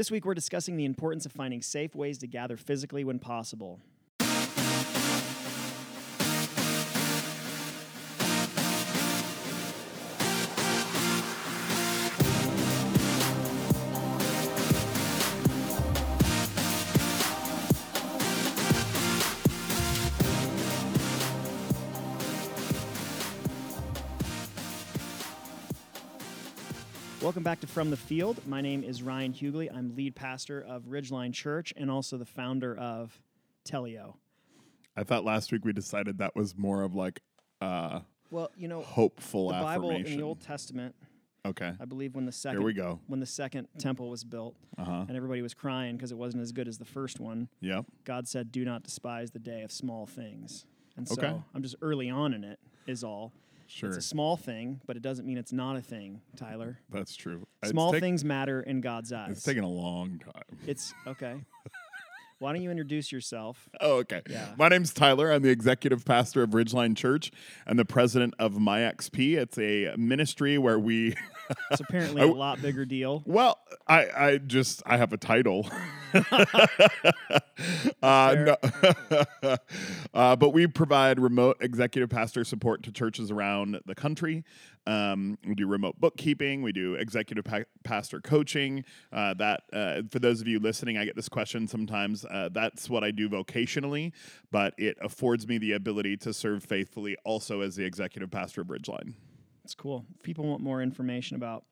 This week, we're discussing the importance of finding safe ways to gather physically when possible. Welcome back to From the Field. My name is Ryan Hughley. I'm lead pastor of Ridgeline Church and also the founder of Teleo. I thought last week we decided that was more of like uh Well, you know, hopeful the Bible in the Old Testament, okay. I believe when the second Here we go. when the second temple was built Uh-huh. and everybody was crying because it wasn't as good as the first one, Yep. God said, "Do not despise the day of small things." And so Okay. I'm just early on in it is all. Sure. It's a small thing, but it doesn't mean it's not a thing, Tyler. That's true. Small take- things matter in God's eyes. It's taking a long time. It's okay. Why don't you introduce yourself? Oh, okay. Yeah. My name's Tyler. I'm the executive pastor of Ridgeline Church and the president of MyXP. It's a ministry where we It's apparently a lot bigger deal. Well, I, I just I have a title. uh, no, uh, but we provide remote executive pastor support to churches around the country. Um, we do remote bookkeeping. We do executive pa- pastor coaching. Uh, that uh, for those of you listening, I get this question sometimes. Uh, that's what I do vocationally, but it affords me the ability to serve faithfully also as the executive pastor of Ridgeline. It's cool. If people want more information about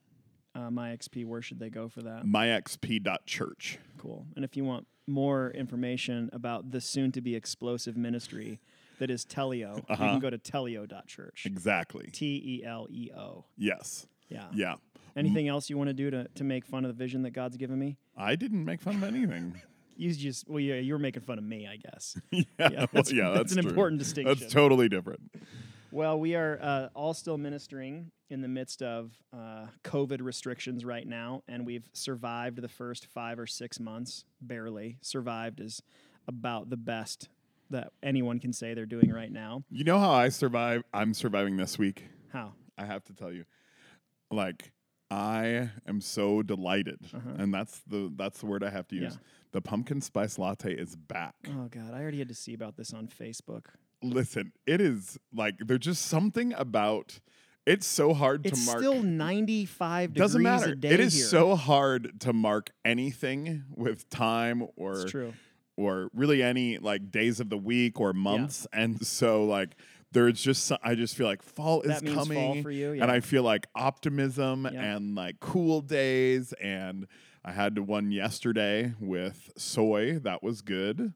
uh, MyXP, where should they go for that? MyXP.church. Cool. And if you want more information about the soon to be explosive ministry that is Teleo, you Uh-huh. can go to teleo.church. Exactly. T E L E O. Yes. Yeah. Yeah. Anything else you want to do to, to make fun of the vision that God's given me? I didn't make fun of anything. You just, well, yeah, you were making fun of me, I guess. yeah, Yeah, well, that's- yeah, that's an true. important distinction. That's totally different. Well, we are uh, all still ministering in the midst of uh, COVID restrictions right now, and we've survived the first five or six months, barely. Survived is about the best that anyone can say they're doing right now. You know how I survive? I'm surviving this week. How? I have to tell you, like, I am so delighted, and that's the that's the word I have to use. Uh-huh. Yeah. The pumpkin spice latte is back. Oh, God. I already had to see about this on Facebook. Listen, it is like there's just something about. It's so hard It's to mark. It's still 95 doesn't degrees matter. a day It is here. so hard to mark anything with time or It's true. Or really any like days of the week or months. And so like there's just so- I just feel like fall is means fall coming for you, and. I feel like optimism Yeah. and like cool days and I had one yesterday with soy that was good.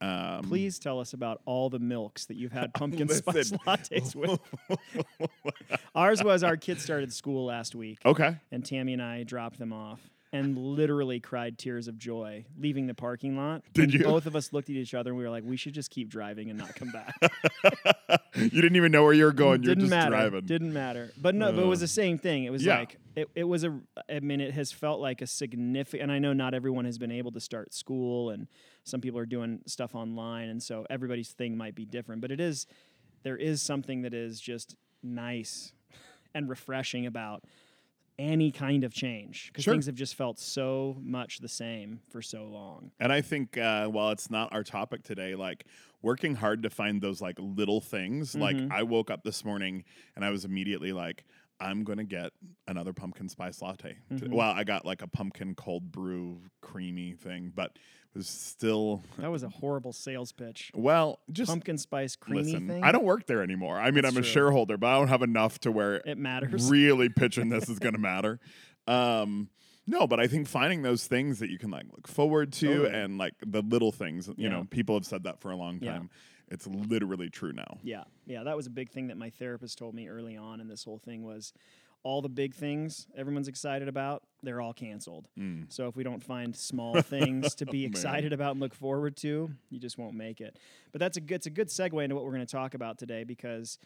Um, Please tell us about all the milks that you've had pumpkin spice lattes with. Ours was our kids started school last week. Okay. and Tammy and I dropped them off and literally cried tears of joy leaving the parking lot. Did And you? Both of us looked at each other and we were like, we should just keep driving and not come back. you didn't even know where you were going. You're Didn't just matter. driving. Didn't matter. But no, but it was Uh, the same thing. It was yeah. like it, it was a I mean, it has felt like a significant and I know not everyone has been able to start school and some people are doing stuff online and so everybody's thing might be different. But it is there is something that is just nice and refreshing about any kind of change because Sure. things have just felt so much the same for so long. And I think uh, while it's not our topic today, like working hard to find those like little things. Like Mm-hmm. I woke up this morning and I was immediately like, I'm gonna get another pumpkin spice latte. Mm-hmm. Well, I got like a pumpkin cold brew creamy thing, but it was still That was a horrible sales pitch. well, just Pumpkin spice creamy listen. thing. I don't work there anymore. I mean, That's I'm a shareholder, but I don't have enough to where It matters. really pitching this is going to matter. Um, no, but I think finding those things that you can like look forward to Totally. and like the little things, you Yeah. know, people have said that for a long Yeah. It's literally true now. Yeah, yeah, that was a big thing that my therapist told me early on in this whole thing was all the big things everyone's excited about, they're all canceled. So if we don't find small things to be Mm. Man. excited about and look forward to, you just won't make it. But that's a good, it's a good segue into what we're going to talk about today because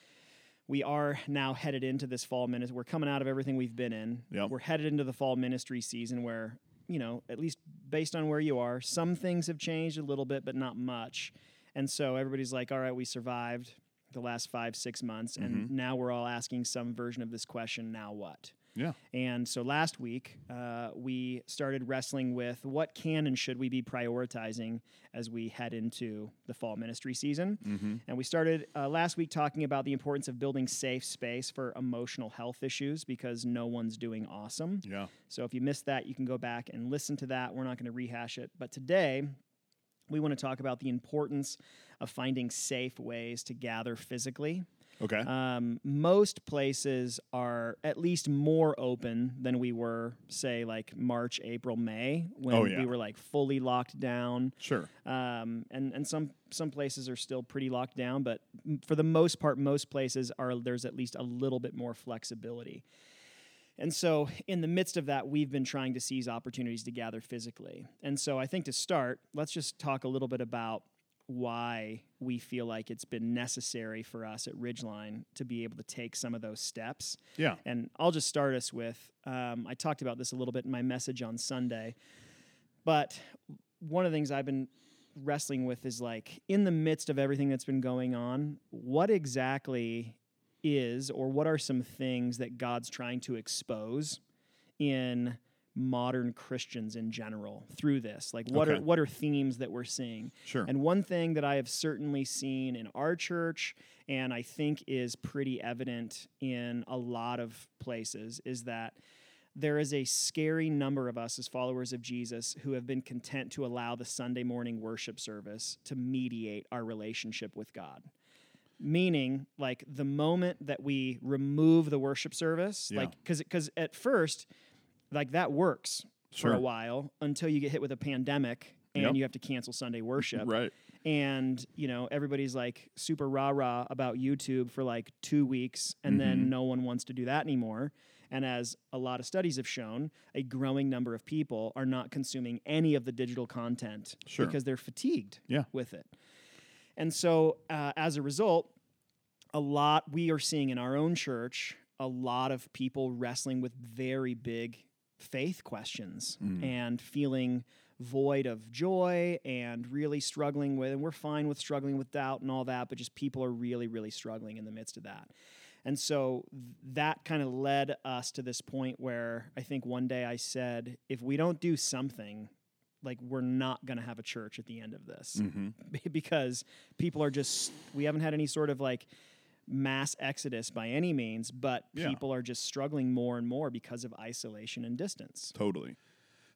we are now headed into this fall ministry. We're coming out of everything we've been in. Yep. We're headed into the fall ministry season where, you know, at least based on where you are, some things have changed a little bit, but not much. And so everybody's like, all right, we survived the last five, six months, and now we're all asking some version of this question now what? Yeah. And so last week, uh, we started wrestling with what can and should we be prioritizing as we head into the fall ministry season. Mm-hmm. And we started uh, last week talking about the importance of building safe space for emotional health issues because no one's doing awesome. Yeah. So if you missed that, you can go back and listen to that. We're not going to rehash it. But today, we want to talk about the importance of finding safe ways to gather physically. Okay. Um, most places are at least more open than we were, say, like March, April, May, when Oh, yeah. we were like fully locked down. sure. Um, and and some some places are still pretty locked down, but for the most part, most places are there's at least a little bit more flexibility. And so, in the midst of that, we've been trying to seize opportunities to gather physically. And so, I think to start, let's just talk a little bit about why we feel like it's been necessary for us at Ridgeline to be able to take some of those steps. Yeah. And I'll just start us with um, I talked about this a little bit in my message on Sunday, but one of the things I've been wrestling with is like in the midst of everything that's been going on, what exactly is or what are some things that God's trying to expose in modern Christians in general through this? Like what Okay. are what are themes that we're seeing? Sure. And one thing that I have certainly seen in our church, and I think is pretty evident in a lot of places, is that there is a scary number of us as followers of Jesus who have been content to allow the Sunday morning worship service to mediate our relationship with God. Meaning, like the moment that we remove the worship service, Yeah. like because because at first, like that works for a while until you get hit with a pandemic and Yep. you have to cancel Sunday worship Right. and you know everybody's like super rah rah about YouTube for like two weeks, and then Mm-hmm. no one wants to do that anymore. And as a lot of studies have shown, a growing number of people are not consuming any of the digital content Sure. because they're fatigued Yeah. with it. And so, uh, as a result, a lot we are seeing in our own church a lot of people wrestling with very big faith questions Mm. and feeling void of joy and really struggling with and we're fine with struggling with doubt and all that but just people are really really struggling in the midst of that and so that kind of led us to this point where i think one day i said if we don't do something like we're not going to have a church at the end of this Mm-hmm. because people are just we haven't had any sort of like mass exodus by any means but Yeah. people are just struggling more and more because of isolation and distance Totally.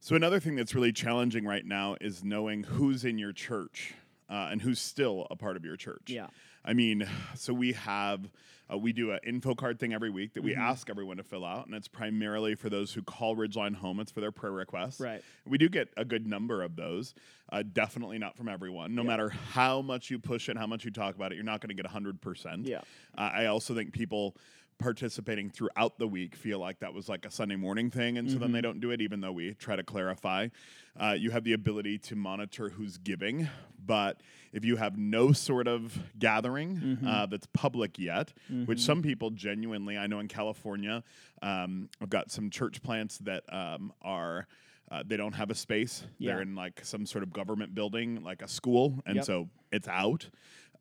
So another thing that's really challenging right now is knowing who's in your church uh, and who's still a part of your church. yeah I mean, so we have uh, we do an info card thing every week that we Mm-hmm. ask everyone to fill out, and it's primarily for those who call Ridgeline home. It's for their prayer requests. Right. We do get a good number of those. Uh, definitely not from everyone. No matter how much you push it, how much you talk about it, you're not going to get hundred percent. Yeah. Uh, I also think people participating throughout the week feel like that was like a Sunday morning thing, and so then they Mm-hmm. don't do it, even though we try to clarify. Uh, you have the ability to monitor who's giving, but if you have no sort of gathering Mm-hmm. uh, that's public yet, which some people genuinely, I know in California, um, I've got some church plants that um, are. Uh, they don't have a space. Yeah. They're in like some sort of government building, like a school, and Yep. so it's out.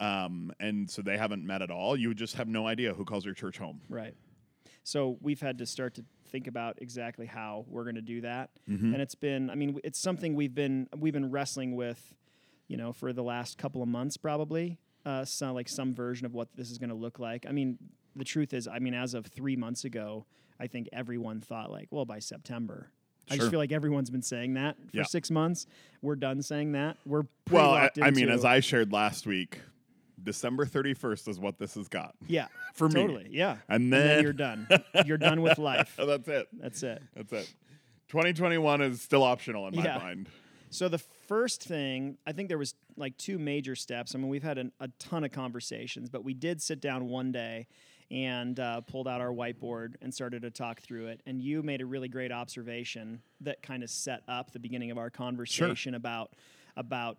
Um, and so they haven't met at all. You just have no idea who calls your church home. Right. So we've had to start to think about exactly how we're going to do that, Mm-hmm. and it's been. I mean, it's something we've been we've been wrestling with, you know, for the last couple of months probably. Uh, some like some version of what this is going to look like. I mean, the truth is, I mean, as of three months ago, I think everyone thought like, well, by September. I just feel like everyone's been saying that for Yeah. six months. We're done saying that. We're Well, I, I mean, as I shared last week, December 31st is what this has got. yeah for me. totally yeah, And then then- you're done. you're done with life. Oh, that's it. That's it. That's it. 2021 is still optional in my Yeah. mind. So the first thing, I think there was like two major steps. I mean, we've had an, a ton of conversations, but we did sit down one day and uh, pulled out our whiteboard and started to talk through it. And you made a really great observation that kind of set up the beginning of our conversation about about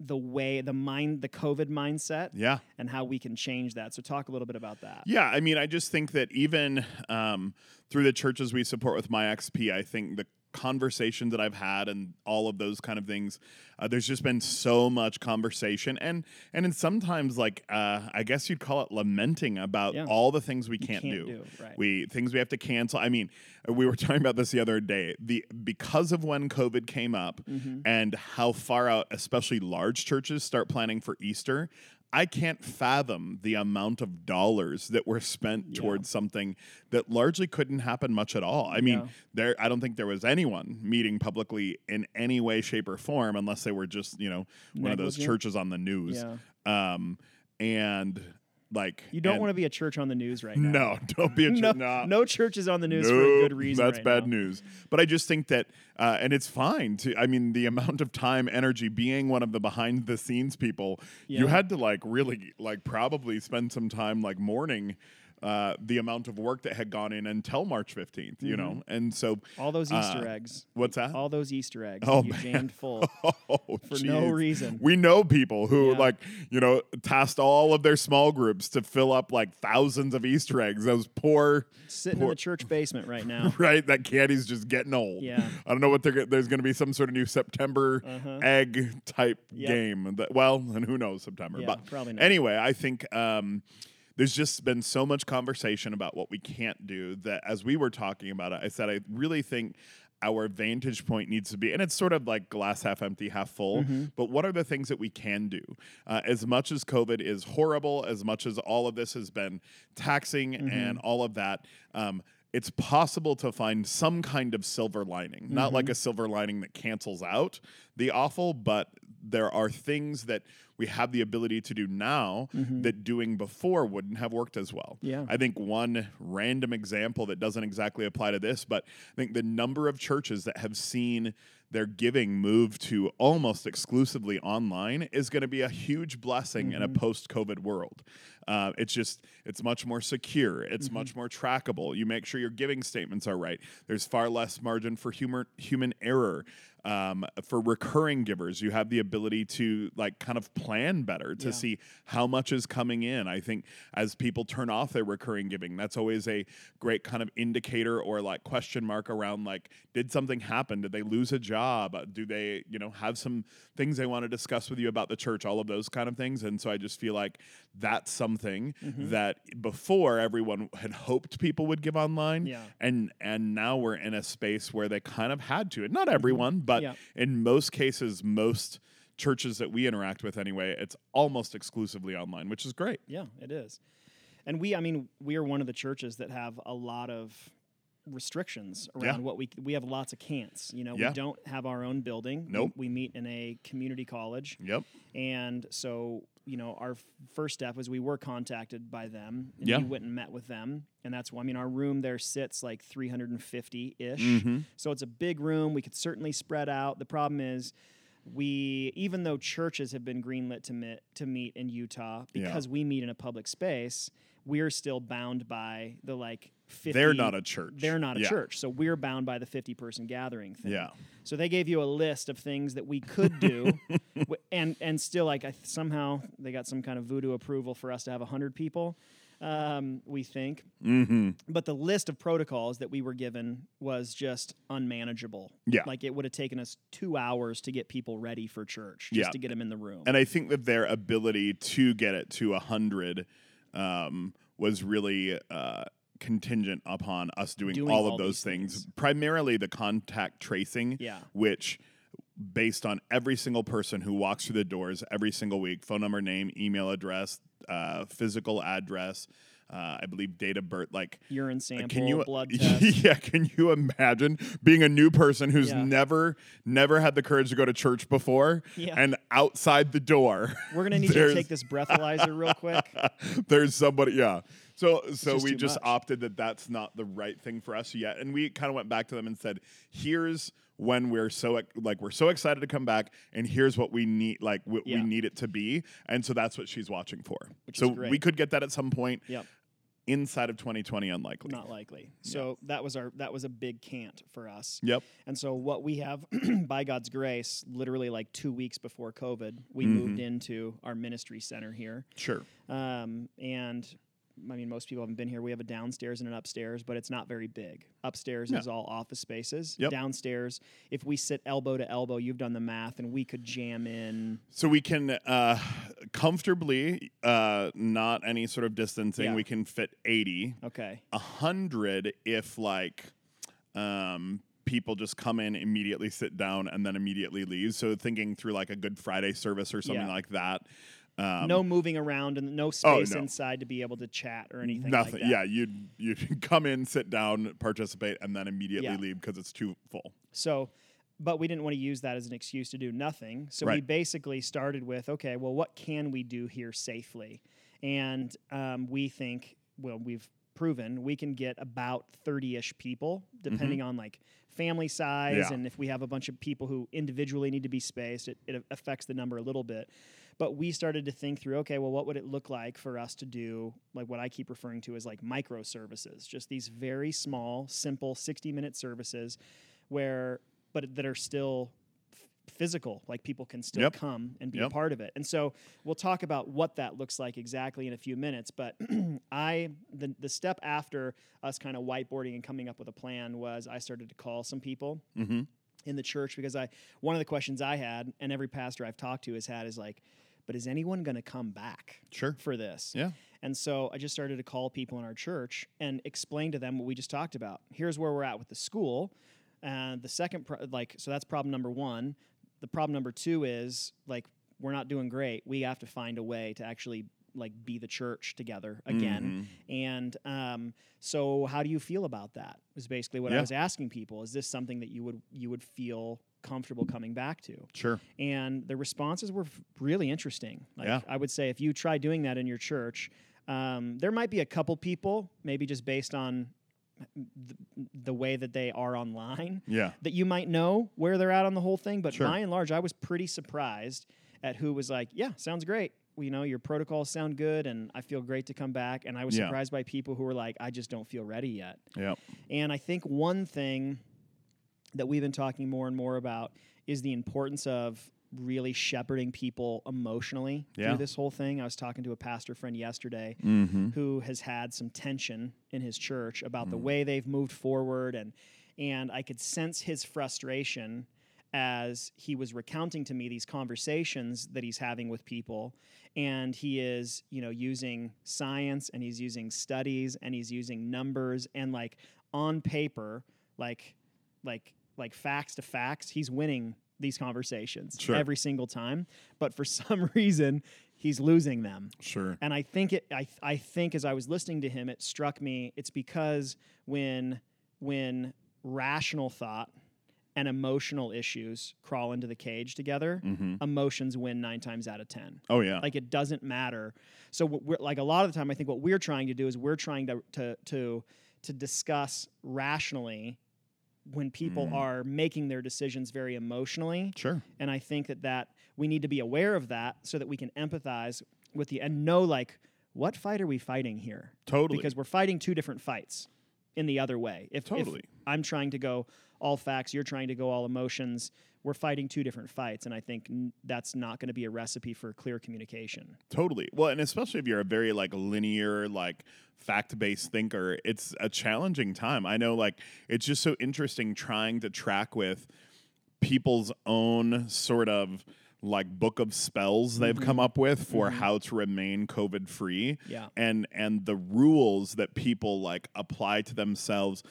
the way the mind the COVID mindset Yeah. and how we can change that. So talk a little bit about that. Yeah, I mean, I just think that even um, through the churches we support with my xp I think the conversations that I've had and all of those kind of things. Uh, there's just been so much conversation and and in sometimes like uh, I guess you'd call it lamenting about Yeah. all the things we can't, can't do. do, right. We things we have to cancel. I mean, we were talking about this the other day. The because of when COVID came up Mm-hmm. and how far out, especially large churches, start planning for Easter. I can't fathom the amount of dollars that were spent Yeah. towards something that largely couldn't happen much at all. I mean, Yeah. there I don't think there was anyone meeting publicly in any way, shape, or form unless they were just, you know, one of those churches on the news. Yeah. Um, and like You don't want to be a church on the news right now. No, don't be a church. no. no church is on the news for a good reason. That's right bad now. news. But I just think that, uh, and it's fine to. I mean, the amount of time, energy, being one of the behind the scenes people, you had to like really, like probably spend some time like mourning. Uh, the amount of work that had gone in until March 15th, you know? And so, All those Easter Uh, eggs. what's that? All those Easter eggs. Oh, you man. jammed full. Oh, For no reason. We know people who Yeah. like, you know, tasked all of their small groups to fill up like thousands of Easter eggs. Those poor, Sitting in the church basement right now. right? That candy's just getting old. Yeah. I don't know what they're. There's going to be some sort of new September Uh-huh. egg type Yep. game. That, well, and who knows September? Yeah, but probably not. anyway, I think um, there's just been so much conversation about what we can't do that as we were talking about it, I said I really think. Our vantage point needs to be, and it's sort of like glass half empty, half full. Mm-hmm. But what are the things that we can do? Uh, as much as COVID is horrible, as much as all of this has been taxing Mm-hmm. and all of that, um, it's possible to find some kind of silver lining. Not Mm-hmm. like a silver lining that cancels out the awful, but there are things that we have the ability to do now that doing before wouldn't have worked as well. Mm-hmm. Yeah. I think one random example that doesn't exactly apply to this, but I think the number of churches that have seen their giving move to almost exclusively online is going to be a huge blessing in a Mm-hmm. post COVID world. Uh, it's just, it's much more secure. It's Mm-hmm. much more trackable. You make sure your giving statements are right. There's far less margin for humor, human error. Um, for recurring givers, you have the ability to like kind of plan better to Yeah. see how much is coming in. I think as people turn off their recurring giving, that's always a great kind of indicator or like question mark around like, did something happen? Did they lose a job? Do they, you know, have some things they want to discuss with you about the church? All of those kind of things. And so I just feel like that's something Mm-hmm. that before everyone had hoped people would give online, Yeah. and and now we're in a space where they kind of had to. And not everyone, but Yeah. in most cases, most churches that we interact with anyway, it's almost exclusively online, which is great. Yeah, it is. And we, I mean, we are one of the churches that have a lot of restrictions around Yeah. what we we have lots of can'ts. You know, Yeah. we don't have our own building. We- Nope. We, meet in a community college, Yep. and so you know, our first step was we were contacted by them, and Yeah. we went and met with them, and that's why I mean, our room there sits like 350 ish, Mhm. so it's a big room. We could certainly spread out. The problem is. We, even though churches have been greenlit to meet, to meet in Utah, Yeah. because we meet in a public space, we're still bound by the like 50. They're not a church. They're not a Yeah. church, so we're bound by the 50 person gathering thing. Yeah. So they gave you a list of things that we could do, w- and and still like I somehow they got some kind of voodoo approval for us to have hundred people. Um, we think, Mm-hmm. but the list of protocols that we were given was just unmanageable. Yeah. like it would have taken us two hours to get people ready for church, just Yeah. to get them in the room. And I think that their ability to get it to a hundred um, was really uh, contingent upon us doing, Doing all all of those things. things. Primarily the contact tracing, Yeah. which based on every single person who walks through the doors every single week, phone number, name, email address, uh, physical address. Uh, I believe date of birth, like Urine sample, can you blood test. yeah can you imagine being a new person who's Yeah. never never had the courage to go to church before Yeah. and outside the door We're gonna need you to take this breathalyzer real quick. there's somebody yeah so so just we just much. opted that that's not the right thing for us yet and we kind of went back to them and said here's when we're so like we're so excited to come back and here's what we need like what Yeah. we need it to be and so that's what she's watching for Which so we could get that at some point Yep. inside of 2020 unlikely Not likely. So that was our that was a big can't for us. yep And so what we have by God's grace, literally like two weeks before COVID, we Mm-hmm. moved into our ministry center here. sure Um, and I mean, most people haven't been here. We have a downstairs and an upstairs, but it's not very big. Upstairs Yeah. is all office spaces. Yep. Downstairs, if we sit elbow to elbow, you've done the math, and we could jam in. So we can uh, comfortably, uh, not any sort of distancing, Yeah. we can fit 80. Okay. A 100 if like um, people just come in, immediately sit down, and then immediately leave. So thinking through like a Good Friday service or something Yeah. like that. Um, no moving around and no Oh, space no. inside to be able to chat or anything. Nothing. Like that. yeah, you'd you'd come in, sit down, participate, and then immediately Yeah. leave because it's too full. So, but we didn't want to use that as an excuse to do nothing. So we basically started with, okay, well, what can we do here safely? And um, we think, well, we've proven we can get about 30-ish people depending on like family size Mm-hmm. Yeah. and if we have a bunch of people who individually need to be spaced it, it affects the number a little bit but we started to think through okay well what would it look like for us to do like what i keep referring to as like microservices just these very small simple 60 minute services where but that are still physical like people can still Yep. come and be a part of it and so we'll talk about what that looks like exactly in a few minutes but i the, the step after us kind of whiteboarding and coming up with a plan was i started to call some people Mm-hmm. in the church because I one of the questions I had and every pastor I've talked to has had is like, but is anyone going to come back Sure. for this? Yeah. And so I just started to call people in our church and explain to them what we just talked about. Here's where we're at with the school. And the second, pro- like, so that's problem number one. The problem number two is like, we're not doing great. We have to find a way to actually like be the church together again. Mhm. And um, so, how do you feel about that? Was basically what I was asking people. Is this something that you would you would feel comfortable coming back to? Sure. And the responses were really interesting. Like Yeah. I would say, if you try doing that in your church, um, there might be a couple people, maybe just based on the, the way that they are online, Yeah. that you might know where they're at on the whole thing. But Sure. by and large, I was pretty surprised at who was like, "Yeah, sounds great." You know, your protocols sound good, and I feel great to come back. And I was Yeah. surprised by people who were like, "I just don't feel ready yet." Yeah. And I think one thing that we've been talking more and more about is the importance of really shepherding people emotionally Yeah. through this whole thing. I was talking to a pastor friend yesterday Mm-hmm. who has had some tension in his church about the Mm. way they've moved forward and and I could sense his frustration as he was recounting to me these conversations that he's having with people and he is you know using science and he's using studies and he's using numbers and like on paper like like like facts to facts he's winning these conversations Sure. every single time but for some reason he's losing them Sure. and I think it I I think as I was listening to him it struck me it's because when when rational thought and emotional issues crawl into the cage together Mm-hmm. emotions win 9 times out of 10 Oh yeah. like it doesn't matter so what we're like a lot of the time i think what we're trying to do is we're trying to to to to discuss rationally when people Mm. are making their decisions very emotionally sure. and I think that that we need to be aware of that so that we can empathize with the and know like what fight are we fighting here? Totally. Because we're fighting two different fights in the other way. If, if Totally. I'm trying to go all facts, you're trying to go all emotions, we're fighting two different fights and I think n- that's not going to be a recipe for clear communication. Totally. Well, and especially if you're a very like linear, like fact based thinker, it's a challenging time. I know like it's just so interesting trying to track with people's own sort of like book of spells they've come up with for how to remain covid free Yeah. and and the rules that people like apply to themselves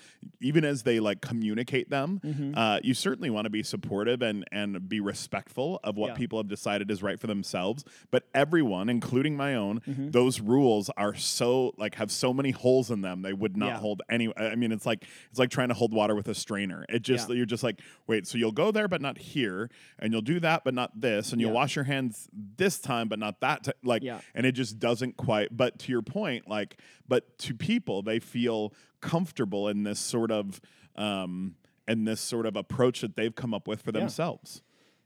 even as they like communicate them Mm-hmm. uh, you certainly want to be supportive and and be respectful of what Yeah. people have decided is right for themselves but everyone including my own Mm-hmm. those rules are so like have so many holes in them they would not Yeah. hold any i mean it's like it's like trying to hold water with a strainer it just Yeah. you're just like wait so you'll go there but not here and you'll do that but not this and you'll Yeah. wash your hands this time but not that ti- like Yeah. and it just doesn't quite but to your point like but to people they feel comfortable in this sort of um and this sort of approach that they've come up with for Yeah. themselves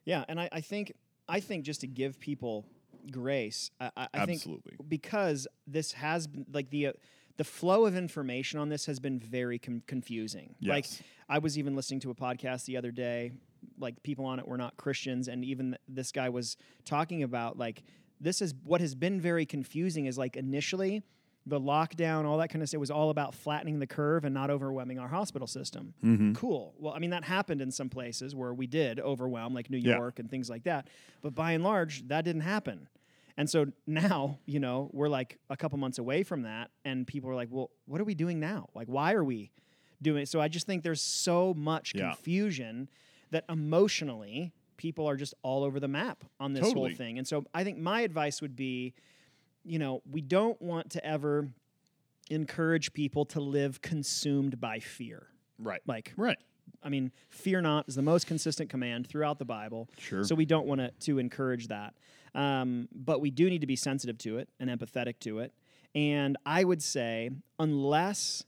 Yeah, and I, I think I think just to give people grace, I, I, I think because this has been like the uh, the flow of information on this has been very com- confusing. Like I was even listening to a podcast the other day, like people on it were not Christians, and even th- this guy was talking about like this is what has been very confusing is like initially the lockdown, all that kind of stuff, was all about flattening the curve and not overwhelming our hospital system. Mm-hmm. Cool. Well, I mean, that happened in some places where we did overwhelm, like New Yeah. York and things like that. But by and large, that didn't happen. And so now, you know, we're like a couple months away from that, and people are like, well, what are we doing now? Like, why are we doing it? So I just think there's so much Yeah. confusion that emotionally people are just all over the map on this Totally. whole thing. And so I think my advice would be, you know, we don't want to ever encourage people to live consumed by fear. Right. Like, Right. I mean, fear not is the most consistent command throughout the Bible. Sure. So we don't want to to encourage that. Um, but we do need to be sensitive to it and empathetic to it. And I would say, unless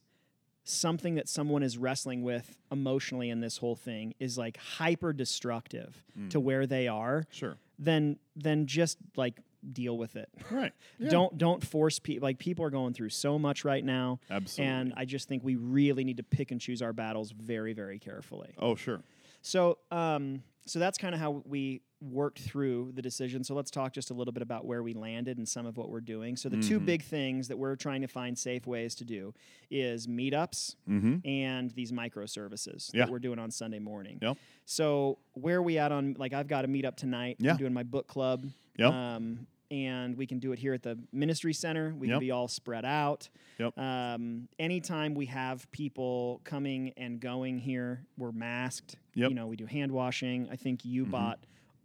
something that someone is wrestling with emotionally in this whole thing is like hyper destructive Mm. to where they are, Sure. then then just like deal with it. Right. Yeah. Don't don't force people. Like people are going through so much right now, Absolutely. and I just think we really need to pick and choose our battles very very carefully. oh, sure. So, um, so that's kind of how we worked through the decision. So let's talk just a little bit about where we landed and some of what we're doing. So the two Mhm. big things that we're trying to find safe ways to do is meetups Mm-hmm. and these microservices Yeah. that we're doing on Sunday morning. Yep. So where are we at on like I've got a meetup tonight. Yeah. I'm doing my book club. Yep. Um, and we can do it here at the ministry center. We Yep. can be all spread out. Yep. Um, anytime we have people coming and going here, we're masked. Yep. You know, we do hand washing. I think you Mhm. bought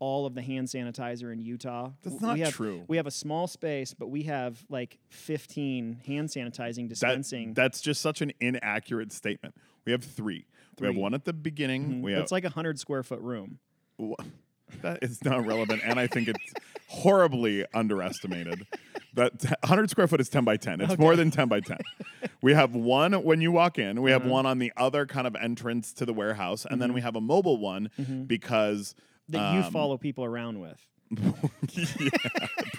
all of the hand sanitizer in Utah. That's not we have, true. We have a small space, but we have like 15 hand sanitizing dispensing. That, that's just such an inaccurate statement. We have three. We have one at the beginning. Mhm. We have it's like a hundred square foot room. That is not relevant, and I think it's horribly underestimated. But t- 100 square foot is 10 by 10. It's more than 10 by 10. We have one when you walk in. We have Uh-huh. one on the other kind of entrance to the warehouse, and then we have a mobile one because That you um, follow people around with. yeah,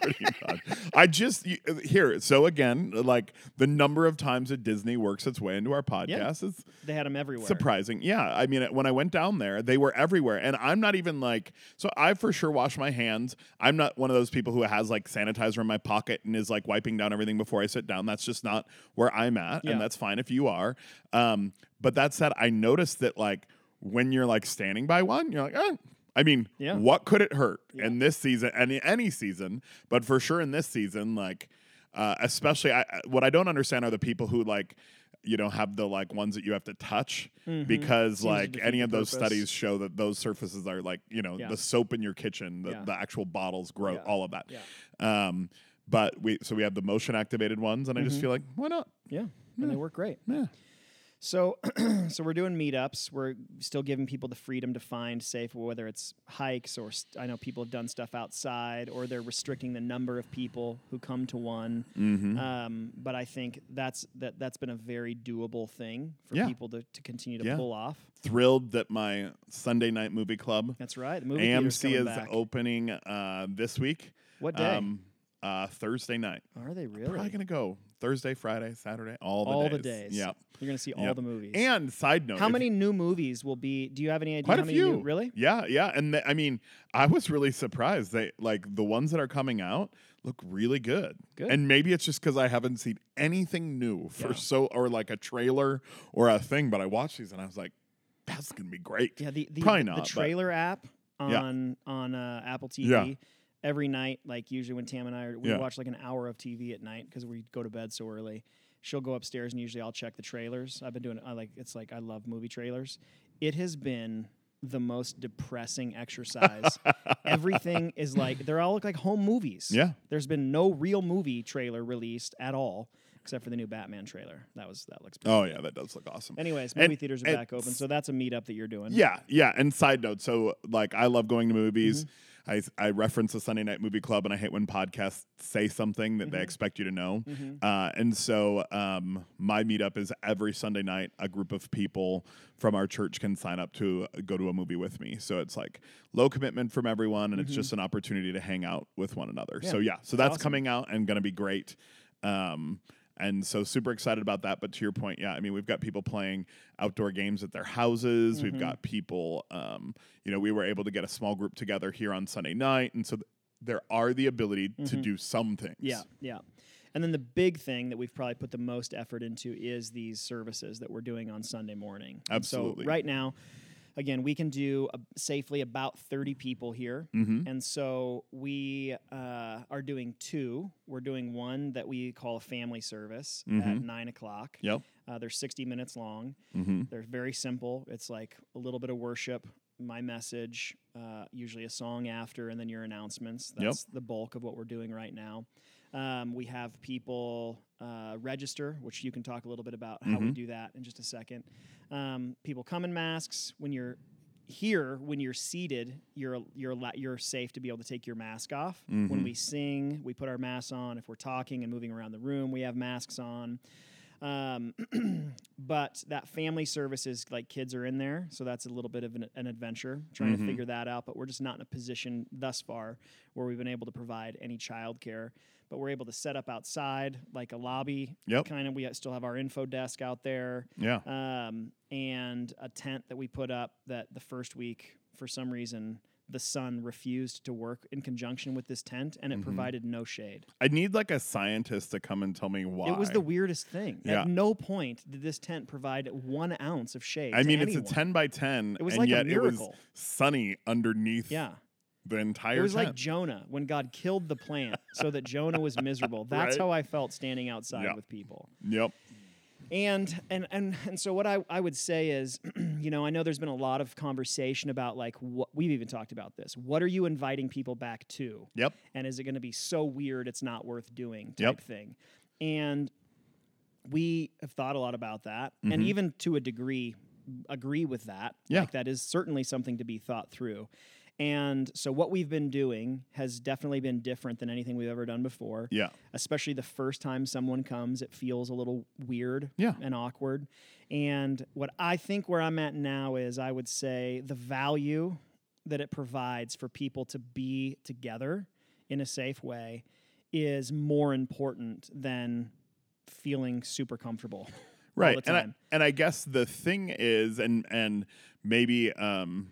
pretty much. I just y- here. So again, like the number of times that Disney works its way into our podcast is They had them everywhere. surprising. Yeah, I mean, when I went down there, they were everywhere, and I'm not even like. So I for sure wash my hands. I'm not one of those people who has like sanitizer in my pocket and is like wiping down everything before I sit down. That's just not where I'm at, Yeah. and that's fine if you are. Um, but that said, I noticed that like when you're like standing by one, you're like, eh. I mean, Yeah. what could it hurt Yeah. in this season, any any season, but for sure in this season, like, uh, especially, I, what I don't understand are the people who like, you know, have the like ones that you have to touch Mhm. because Seems like any of those purpose. studies show that those surfaces are like, you know, Yeah. the soap in your kitchen, the, the actual bottles grow, all of that. Um, but we so we have the motion activated ones, and I just Mhm. feel like why not? Yeah. And they work great. Yeah. So, so we're doing meetups. We're still giving people the freedom to find safe, whether it's hikes or st- I know people have done stuff outside, or they're restricting the number of people who come to one. Mm-hmm. Um, but I think that's that that's been a very doable thing for Yeah. people to, to continue to Yeah. pull off. Thrilled that my Sunday night movie club That's right. The movie AMC is back. opening uh, this week. What day Um, uh, Thursday night. are they really? Probably gonna go Thursday, Friday, Saturday, all the days. all days. the days. Yeah. You're gonna see all the movies. And side note, how many new movies will be? Do you have any idea? Quite how a many few. New, really? Yeah, yeah, and th- I mean, I was really surprised. They like the ones that are coming out look really good. Good. And maybe it's just because I haven't seen anything new for Yeah. so or like a trailer or a thing. But I watched these and I was like, that's gonna be great. Yeah, the the, Probably the, not, the but- trailer app Yeah. on on uh, Apple TV. Yeah. Every night, like usually when Tam and I are, we Yeah. watch like an hour of TV at night because we go to bed so early. She'll go upstairs and usually I'll check the trailers. I've been doing I like it's like I love movie trailers. It has been the most depressing exercise. Everything is like they're all look like home movies. Yeah. There's been no real movie trailer released at all except for the new Batman trailer. That was that looks pretty Oh yeah, that does look awesome. Anyways, And- movie theaters are and back open, so that's a meetup that you're doing. Yeah, yeah. And side note, so like I love going to movies. Mm-hmm. I, I reference the Sunday Night Movie Club, and I hate when podcasts say something that they Mhm. expect you to know. Mhm. Uh, and so um, my meetup is every Sunday night. A group of people from our church can sign up to uh, go to a movie with me. So it's like low commitment from everyone, and it's Mhm. just an opportunity to hang out with one another. Yeah, so yeah, so that's awesome. coming out and going to be great. Um, and so super excited about that. But to your point, yeah, I mean we've got people playing outdoor games at their houses. We've Mhm. got people, um, you know, we were able to get a small group together here on Sunday night, and so th- there are the ability to Mhm. do some things. Yeah, yeah. And then the big thing that we've probably put the most effort into is these services that we're doing on Sunday morning. Absolutely. so right now, again, we can do uh, safely about 30 people here. Mm-hmm. And so we uh, are doing two. We're doing one that we call a family service at Mhm. nine o'clock. Yep. Uh, they're 60 minutes long. Mm-hmm. They're very simple. It's like a little bit of worship, my message, uh, usually a song after, and then your announcements. Yep. That's the bulk of what we're doing right now. Um, we have people uh, register, which you can talk a little bit about how we Mhm. do that in just a second. Um, people come in masks. When you're here, when you're seated, you're you're you're safe to be able to take your mask off. When Mhm. we sing, we put our masks on. If we're talking and moving around the room, we have masks on. Um, but that family service is like kids are in there, so that's a little bit of an, an adventure trying Mhm. to figure that out. But we're just not in a position thus far where we've been able to provide any childcare. But we're able to set up outside like a lobby. Yep. Kind of, we still have our info desk out there, Yeah. um, and a tent that we put up. That the first week, for some reason, the sun refused to work in conjunction with this tent, and it Mhm. provided no shade. I need like a scientist to come and tell me why. It was the weirdest thing. Yeah. At no point did this tent provide one ounce of shade. I mean, anyone. it's a 10 by 10, It was and like a yet it was miracle. sunny underneath Yeah, the entire it was tent. like Jonah when God killed the plant so that Jonah was miserable. That's Right. how I felt standing outside Yeah. with people. yep. And and and and so what I, I would say is, you know, I know there's been a lot of conversation about like what we've even talked about this. What are you inviting people back to? Yep. and is it going to be so weird it's not worth doing type Yep. thing and we have thought a lot about that and Mhm. even to a degree agree with that Yeah. like that is certainly something to be thought through and so what we've been doing has definitely been different than anything we've ever done before Yeah. especially the first time someone comes it feels a little weird Yeah. and awkward and what i think where i'm at now is i would say the value that it provides for people to be together in a safe way is more important than feeling super comfortable right and I, and I guess the thing is and and maybe um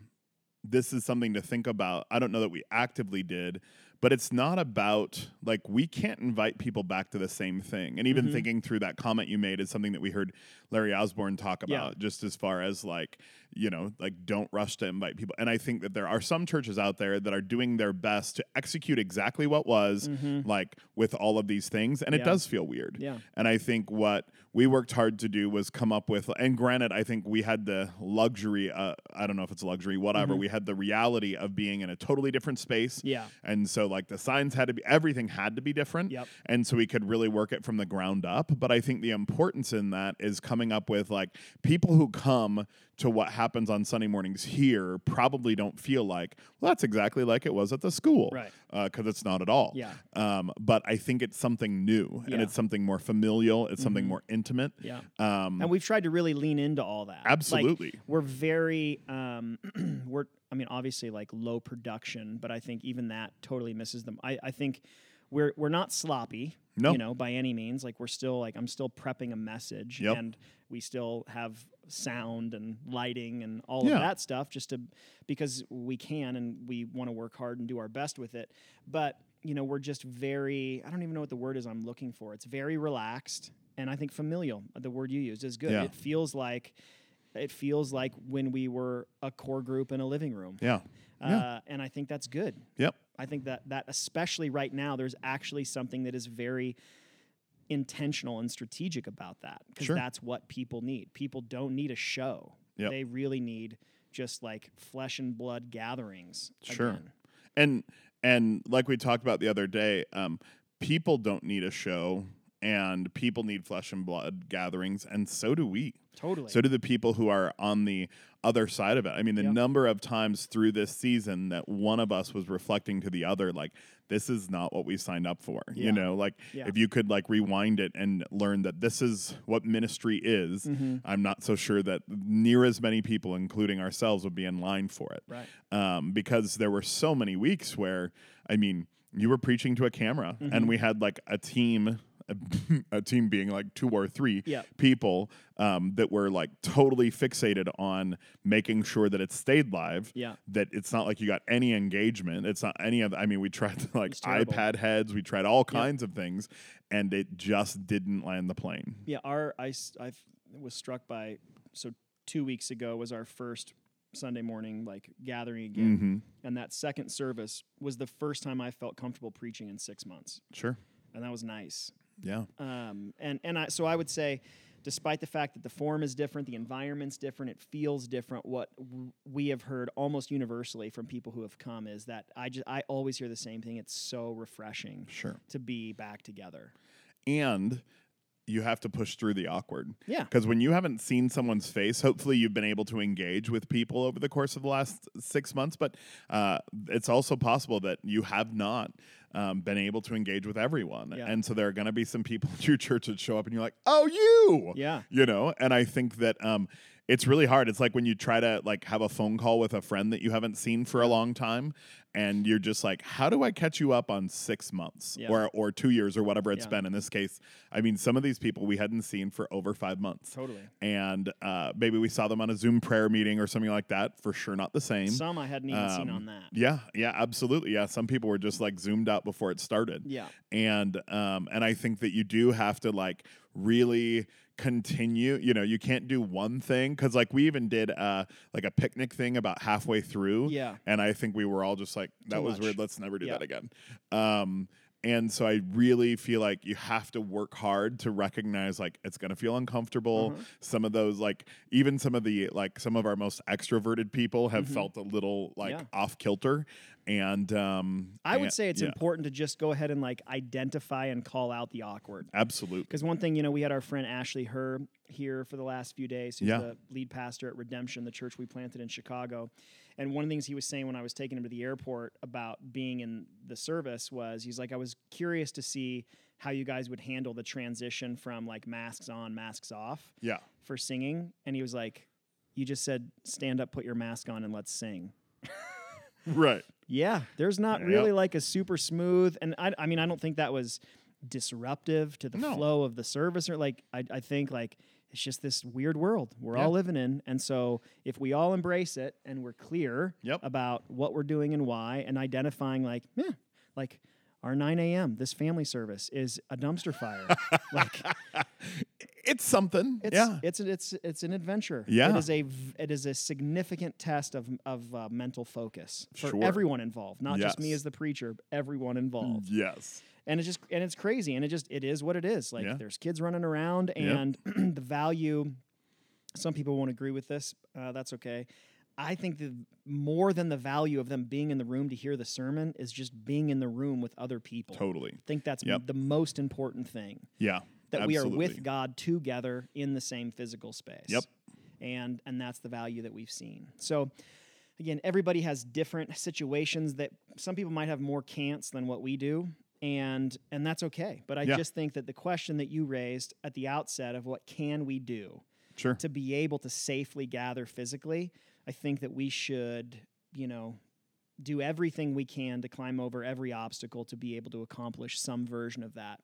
this is something to think about. I don't know that we actively did but it's not about like we can't invite people back to the same thing. And even Mhm. thinking through that comment you made is something that we heard larry osborne talk Yeah. about just as far as like you know like don't rush to invite people. And i think that there are some churches out there that are doing their best to execute exactly what was Mhm. like with all of these things. And it does feel weird. Yeah. And I think what we worked hard to do was come up with, and granted, I think we had the luxury, uh, I don't know if it's luxury, whatever, Mhm. we had the reality of being in a totally different space. yeah And so, like, the signs had to be, everything had to be different. Yep. And so we could really work it from the ground up. But I think the importance in that is coming up with, like, people who come to what happens on Sunday mornings here probably don't feel like, well, that's exactly like it was at the school. Right. Because it's not at all. Yeah. Um, but I think it's something new and it's something more familial. It's something Mhm. more intimate. yeah Um, and we've tried to really lean into all that Like, absolutely. we're very um, we're i mean obviously like low production but i think even that totally misses them i, I think we're we're not sloppy No. you know by any means like we're still like i'm still prepping a message Yep. and we still have sound and lighting and all Yeah. of that stuff just to because we can and we want to work hard and do our best with it but you know we're just very i don't even know what the word is i'm looking for it's very relaxed and i think familial the word you used is good Yeah. it feels like it feels like when we were a core group in a living room Yeah. Yeah. uh, and i think that's good Yep. I think that that especially right now, there's actually something that is very intentional and strategic about that because Sure. that's what people need. People don't need a show. Yep. They really need just like flesh and blood gatherings. Sure. again. And and like we talked about the other day, um, people don't need a show and people need flesh and blood gatherings, and so do we. Totally. So do the people who are on the other side of it. I mean, the Yep. number of times through this season that one of us was reflecting to the other, like, this is not what we signed up for. Yeah. You know, like Yeah. if you could like rewind it and learn that this is what ministry is, Mhm. I'm not so sure that near as many people, including ourselves, would be in line for it. right. Um, because there were so many weeks where, I mean, you were preaching to a camera Mhm. and we had like a team a, a team being like two or three Yeah. people um, that were like totally fixated on making sure that it stayed live. Yeah. That it's not like you got any engagement. It's not any of. I mean, we tried like iPad heads. We tried all kinds of things, and it just didn't land the plane. Yeah, our I I was struck by so two weeks ago was our first Sunday morning like gathering again, Mm-hmm. and that second service was the first time I felt comfortable preaching in six months, Sure. and that was nice. Yeah. Um, and and I, so I would say, despite the fact that the form is different, the environment's different, it feels different. What w- we have heard almost universally from people who have come is that I just I always hear the same thing. It's so refreshing Sure. to be back together. And you have to push through the awkward. Yeah. Because when you haven't seen someone's face, hopefully you've been able to engage with people over the course of the last six months. But uh, it's also possible that you have not um, been able to engage with everyone. Yeah. And so there are going to be some people at your church that show up and you're like, oh, you. Yeah. You know? And I think that. Um, it's really hard. It's like when you try to like have a phone call with a friend that you haven't seen for a long time, and you're just like, "How do I catch you up on six months Yeah. or or two years or whatever it's Yeah. been?" In this case, I mean, some of these people we hadn't seen for over five months, Totally. and uh, maybe we saw them on a Zoom prayer meeting or something like that. For sure, not the same. Some I hadn't even seen Um, on that. Yeah, yeah, absolutely. Yeah, some people were just like zoomed out before it started Yeah. and um and I think that you do have to like really continue you know you can't do one thing because like we even did uh like a picnic thing about halfway through Yeah. and I think we were all just like that Too was much. weird let's never do Yeah. that again um and so I really feel like you have to work hard to recognize like it's going to feel uncomfortable. Uh-huh. Some of those like even some of the like some of our most extroverted people have Mhm. felt a little like Yeah. off kilter and um I would and- say it's yeah, important to just go ahead and like identify and call out the awkward. absolutely. Because one thing, you know, we had our friend Ashley Herr here for the last few days, who's Yeah. the lead pastor at Redemption, the church we planted in Chicago. And one of the things he was saying when I was taking him to the airport about being in the service was he's like, I was curious to see how you guys would handle the transition from like masks on, masks off Yeah. for singing. And he was like, You just said, stand up, put your mask on, and let's sing. Right. Yeah, there's not Yep. really like a super smooth, and I, I mean, I don't think that was disruptive to the No. flow of the service, or like, I, I think like it's just this weird world we're all living in, and so if we all embrace it and we're clear Yep. about what we're doing and why, and identifying like, yeah, like our 9 a.m. this family service is a dumpster fire, like It's something. it's yeah. it's it's it's an adventure. Yeah. it is a it is a significant test of of uh, mental focus for Sure. everyone involved, not just me as the preacher, everyone involved. Yes. And it's just and it's crazy, and it just it is what it is. Like Yeah. there's kids running around, Yep. and the value. Some people won't agree with this. Uh, that's okay. I think that more than the value of them being in the room to hear the sermon is just being in the room with other people. Totally. I think that's Yep. the most important thing Yeah. that we are with God together in the same physical space. Yep. And and that's the value that we've seen. So again, everybody has different situations that some people might have more can'ts than what we do. And and that's okay. But I Yeah. just think that the question that you raised at the outset of what can we do Sure. to be able to safely gather physically, I think that we should, you know, do everything we can to climb over every obstacle to be able to accomplish some version of that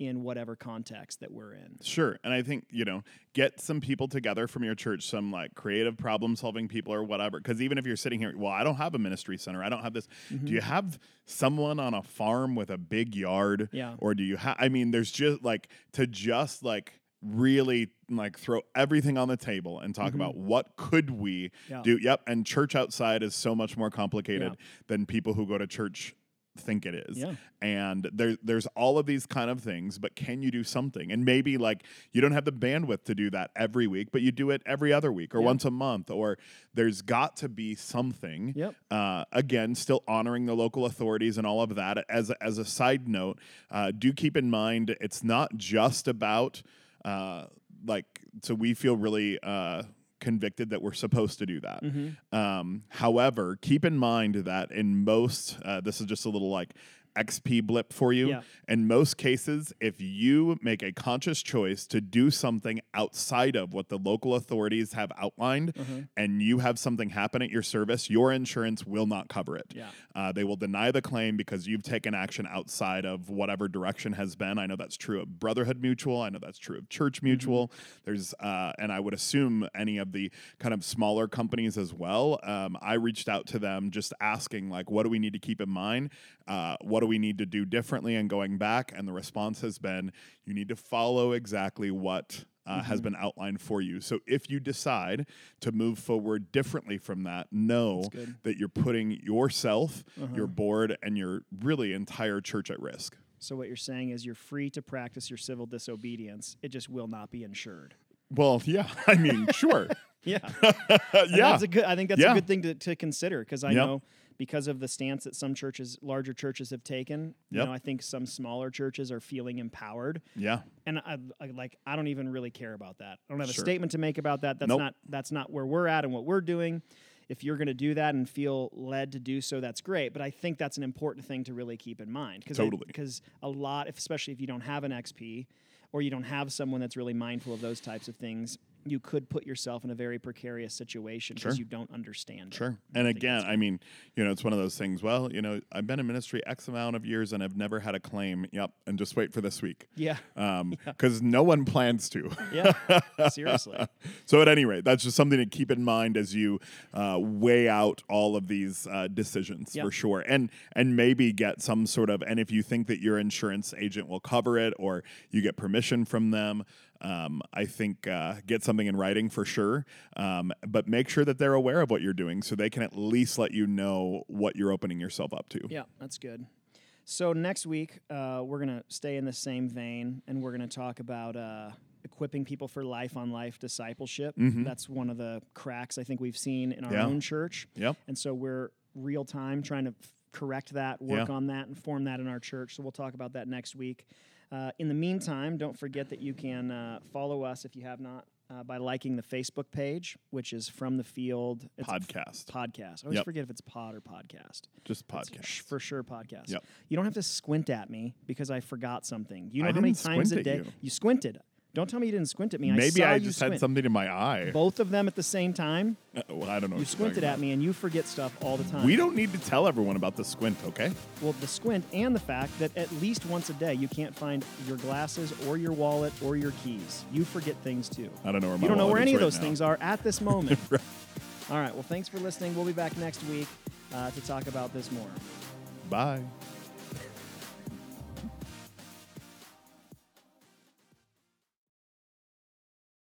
in whatever context that we're in. Sure. And I think, you know, get some people together from your church, some like creative problem solving people or whatever. Because even if you're sitting here, well, I don't have a ministry center, I don't have this. Mm-hmm. Do you have someone on a farm with a big yard? Yeah. Or do you have, I mean, there's just like to just like, really like throw everything on the table and talk about what could we Mm-hmm. Yeah. do yep and church outside is so much more complicated than people who go to church think it is Yeah. and there, there's all of these kind of things but can you do something and maybe like you don't have the bandwidth to do that every week but you do it every other week or Yeah. once a month or there's got to be something Yep. uh, again still honoring the local authorities and all of that as, a- as a side note uh, do keep in mind it's not just about uh, like so we feel really uh, convicted that we're supposed to do that Mm-hmm. um, however, keep in mind that in most, uh, this is just a little like XP blip for you. Yeah. In most cases, if you make a conscious choice to do something outside of what the local authorities have outlined Mm-hmm. and you have something happen at your service, your insurance will not cover it. Yeah. Uh, they will deny the claim because you've taken action outside of whatever direction has been. I know that's true of Brotherhood Mutual. I know that's true of Church Mm-hmm. Mutual. There's, uh, and I would assume any of the kind of smaller companies as well. Um, I reached out to them just asking, like, what do we need to keep in mind? Uh, what do we need to do differently? And going back, and the response has been, you need to follow exactly what. Uh, Has Mm-hmm. been outlined for you. So if you decide to move forward differently from that, know. Uh-huh. that you're putting yourself, your board, and your really entire church at risk. So what you're saying is you're free to practice your civil disobedience. It just will not be insured. Well, yeah, I mean, sure. Yeah. And yeah. That's a good. I think that's Yeah. a good thing to, to consider because I Yep. know because of the stance that some churches, larger churches, have taken. You know, I think some smaller churches are feeling empowered, yeah. and I, I like. I don't even really care about that. I don't have a statement to make about that. That's Nope. not. That's not where we're at and what we're doing. If you're going to do that and feel led to do so, that's great. But I think that's an important thing to really keep in mind because Totally. because a lot, especially if you don't have an XP or you don't have someone that's really mindful of those types of things, you could put yourself in a very precarious situation because Sure. you don't understand. it. Sure. I And think again, I mean, you know, it's one of those things. Well, you know, I've been in ministry X amount of years and I've never had a claim. Yep. And just wait for this week. yeah, Because no one plans to. yeah, seriously. so, at any rate, that's just something to keep in mind as you uh, weigh out all of these uh, decisions Yep. for sure, and and maybe get some sort of. And if you think that your insurance agent will cover it, or you get permission from them, um, I think uh, get something in writing for sure. Um, but make sure that they're aware of what you're doing, so they can at least let you know what you're opening yourself up to. Yeah, that's good. So next week uh, we're gonna stay in the same vein, and we're gonna talk about uh, equipping people for life on life discipleship. That's one of the cracks I think we've seen in our Mm-hmm. Yeah. own church. Yep. And so we're real time trying to f- correct that, work Yeah. on that, and form that in our church. So we'll talk about that next week. Uh, in the meantime, don't forget that you can uh, follow us if you have not uh, by liking the Facebook page, which is From the Field it's a f- Podcast. podcast. I always Yep. forget if it's pod or podcast. Just podcast. sh- for sure podcast. Yep. You don't have to squint at me because I forgot something. You know I how many times a day you. squinted. Don't tell me you didn't squint at me. I Maybe I you just had something in my eye. Both of them at the same time. Uh, well, I don't know. You squinted at me and you forget stuff all the time. We don't need to tell everyone about the squint, okay? Well, the squint and the fact that at least once a day you can't find your glasses or your wallet or your keys. You forget things too. I don't know where my You don't know where any of those now. things are at this moment. All right. Well, thanks for listening. We'll be back next week uh, to talk about this more. Bye.